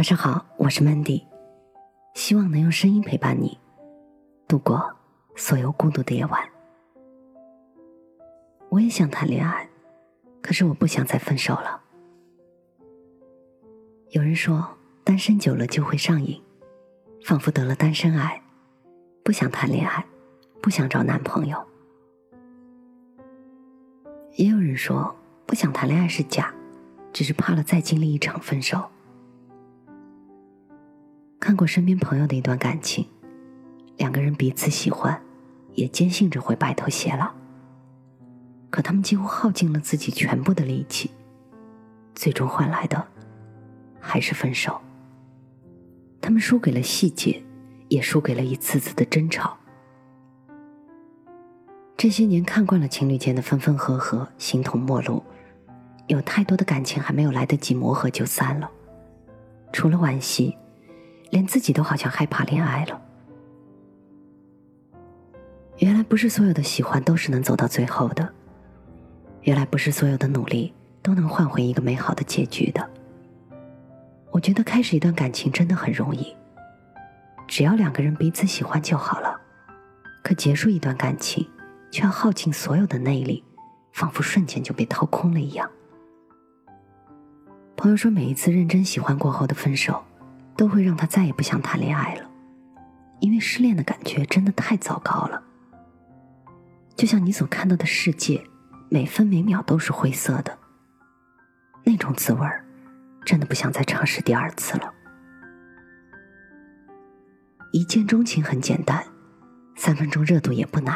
晚上好，我是 Mandy，希望能用声音陪伴你度过所有孤独的夜晚。我也想谈恋爱，可是我不想再分手了。有人说，单身久了就会上瘾，仿佛得了单身癌，不想谈恋爱，不想找男朋友。也有人说，不想谈恋爱是假，只是怕了再经历一场分手。看过身边朋友的一段感情，两个人彼此喜欢，也坚信着会白头偕老。可他们几乎耗尽了自己全部的力气，最终换来的还是分手。他们输给了细节，也输给了一次次的争吵。这些年看惯了情侣间的分分合合、形同陌路，有太多的感情还没有来得及磨合就散了。除了惋惜，连自己都好像害怕恋爱了。原来不是所有的喜欢都是能走到最后的，原来不是所有的努力都能换回一个美好的结局的。我觉得开始一段感情真的很容易，只要两个人彼此喜欢就好了。可结束一段感情。却要耗尽所有的内力，仿佛瞬间就被掏空了一样。朋友说，每一次认真喜欢过后的分手，都会让他再也不想谈恋爱了，因为失恋的感觉真的太糟糕了。就像你所看到的世界，每分每秒都是灰色的，那种滋味儿，真的不想再尝试第二次了。一见钟情很简单，三分钟热度也不难。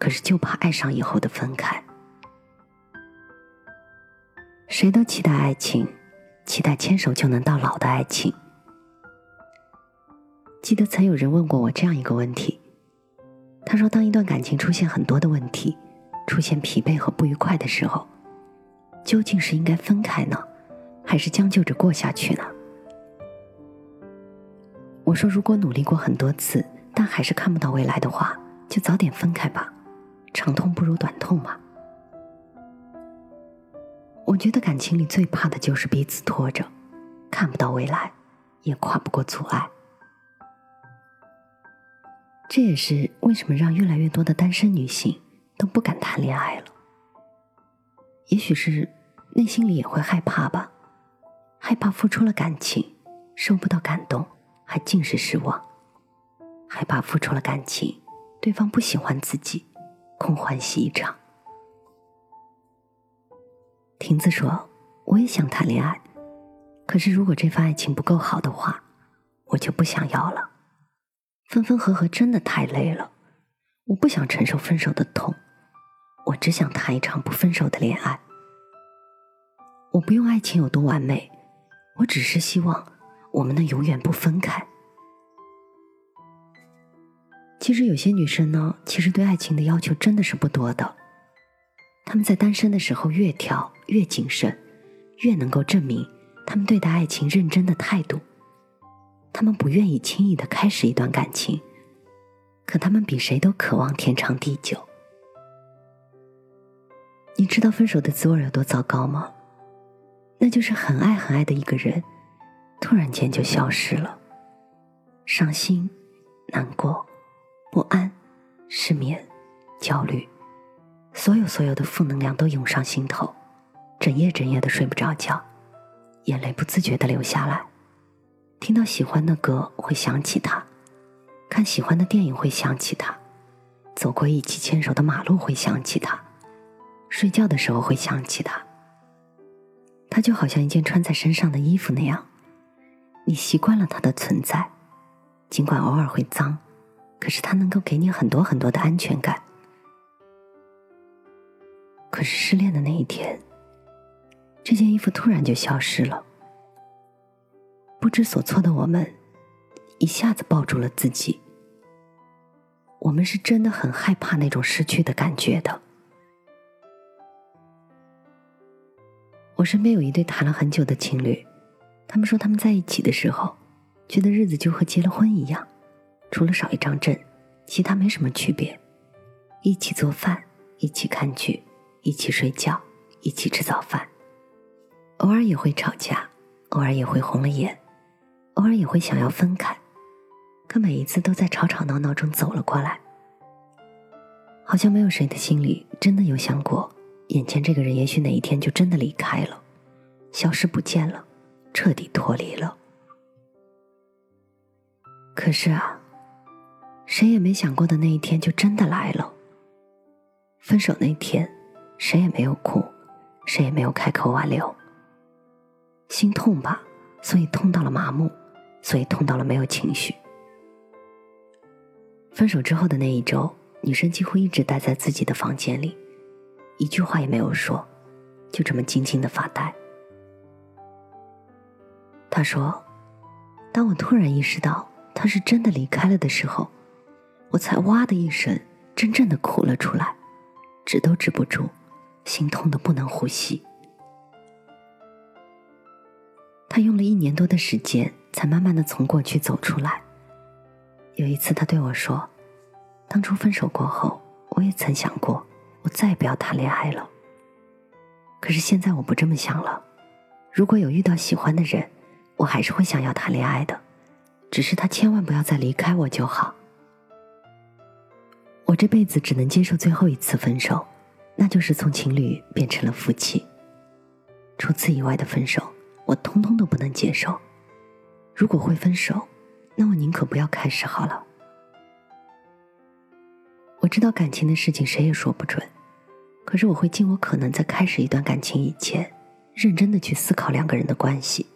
可是，就怕爱上以后的分开。谁都期待爱情，期待牵手就能到老的爱情。记得曾有人问过我这样一个问题，他说：“当一段感情出现很多的问题，出现疲惫和不愉快的时候，究竟是应该分开呢，还是将就着过下去呢？”我说：“如果努力过很多次，但还是看不到未来的话，就早点分开吧。”长痛不如短痛嘛。我觉得感情里最怕的就是彼此拖着，看不到未来，也跨不过阻碍。这也是为什么让越来越多的单身女性都不敢谈恋爱了。也许是内心里也会害怕吧，害怕付出了感情收不到感动，还尽是失望；害怕付出了感情，对方不喜欢自己。空欢喜一场。亭子说：“我也想谈恋爱，可是如果这份爱情不够好的话，我就不想要了。分分合合真的太累了，我不想承受分手的痛，我只想谈一场不分手的恋爱。我不用爱情有多完美，我只是希望我们能永远不分开。”其实有些女生呢，其实对爱情的要求真的是不多的。她们在单身的时候越挑越谨慎，越能够证明她们对待爱情认真的态度。他们不愿意轻易的开始一段感情，可他们比谁都渴望天长地久。你知道分手的滋味有多糟糕吗？那就是很爱很爱的一个人，突然间就消失了，伤心，难过。不安、失眠、焦虑，所有所有的负能量都涌上心头，整夜整夜的睡不着觉，眼泪不自觉的流下来。听到喜欢的歌会想起他，看喜欢的电影会想起他，走过一起牵手的马路会想起他，睡觉的时候会想起他。他就好像一件穿在身上的衣服那样，你习惯了他的存在，尽管偶尔会脏。可是他能够给你很多很多的安全感。可是失恋的那一天，这件衣服突然就消失了。不知所措的我们，一下子抱住了自己。我们是真的很害怕那种失去的感觉的。我身边有一对谈了很久的情侣，他们说他们在一起的时候，觉得日子就和结了婚一样。除了少一张证，其他没什么区别。一起做饭，一起看剧，一起睡觉，一起吃早饭。偶尔也会吵架，偶尔也会红了眼，偶尔也会想要分开，可每一次都在吵吵闹闹中走了过来。好像没有谁的心里真的有想过，眼前这个人也许哪一天就真的离开了，消失不见了，彻底脱离了。可是啊，谁也没想过的那一天就真的来了。分手那天，谁也没有哭，谁也没有开口挽留。心痛吧，所以痛到了麻木，所以痛到了没有情绪。分手之后的那一周，女生几乎一直待在自己的房间里，一句话也没有说，就这么静静的发呆。她说：“当我突然意识到他是真的离开了的时候，我才哇的一声，真正的哭了出来，止都止不住，心痛的不能呼吸。”他用了一年多的时间，才慢慢的从过去走出来。有一次，他对我说：“当初分手过后，我也曾想过，我再也不要谈恋爱了。可是现在我不这么想了。如果有遇到喜欢的人，我还是会想要谈恋爱的，只是他千万不要再离开我就好。我这辈子只能接受最后一次分手，那就是从情侣变成了夫妻。除此以外的分手。”我通通都不能接受。如果会分手，那我宁可不要开始好了。我知道感情的事情谁也说不准，可是我会尽我可能在开始一段感情以前，认真的去思考两个人的关系。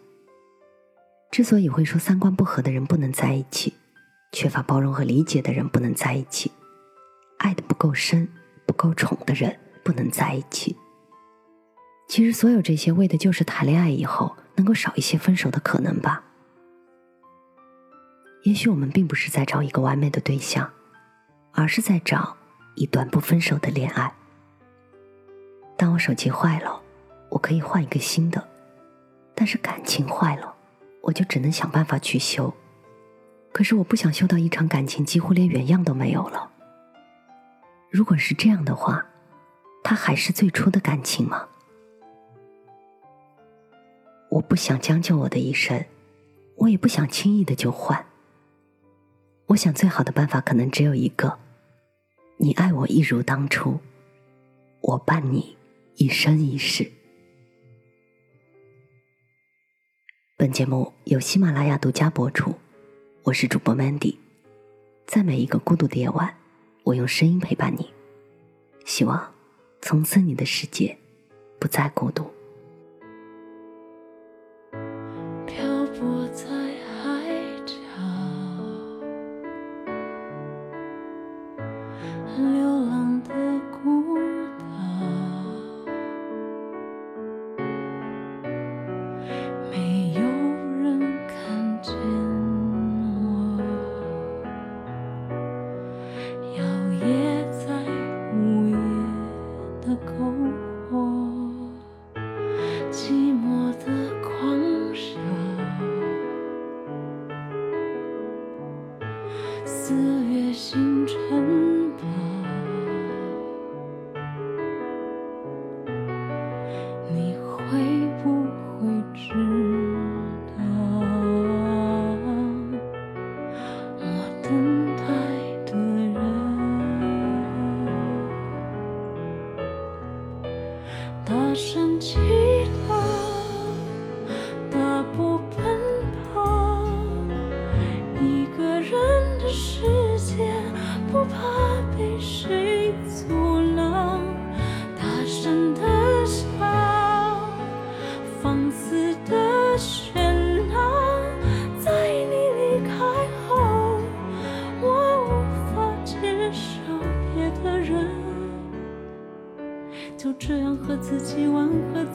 之所以会说三观不合的人不能在一起，缺乏包容和理解的人不能在一起，爱的不够深、不够宠的人不能在一起。其实，所有这些为的就是谈恋爱以后能够少一些分手的可能吧。也许我们并不是在找一个完美的对象，而是在找一段不分手的恋爱。当我手机坏了，我可以换一个新的；但是感情坏了，我就只能想办法去修。可是我不想修到一场感情几乎连原样都没有了。如果是这样的话，它还是最初的感情吗？我不想将就我的一生，我也不想轻易的就换。我想最好的办法可能只有一个：你爱我一如当初，我伴你一生一世。本节目由喜马拉雅独家播出，我是主播 Mandy，在每一个孤独的夜晚，我用声音陪伴你，希望从此你的世界不再孤独。漂泊在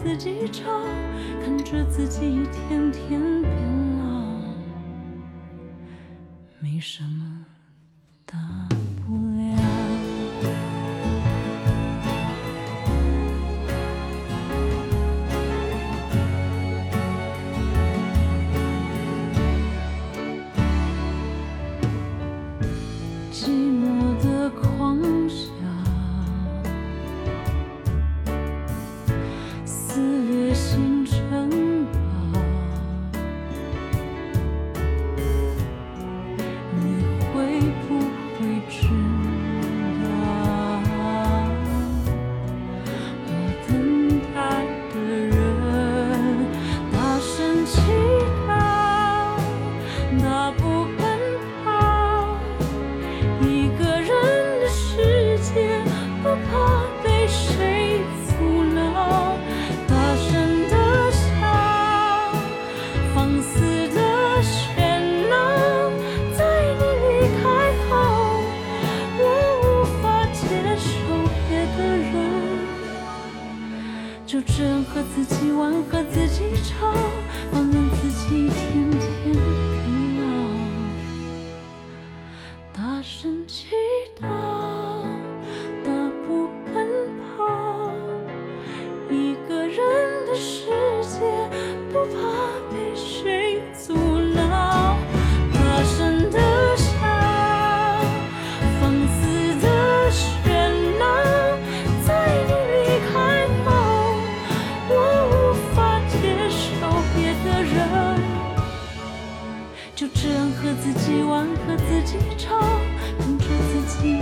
自己吵，看着自己一天天变老，没什么就这样和自己玩和自己吵看着自己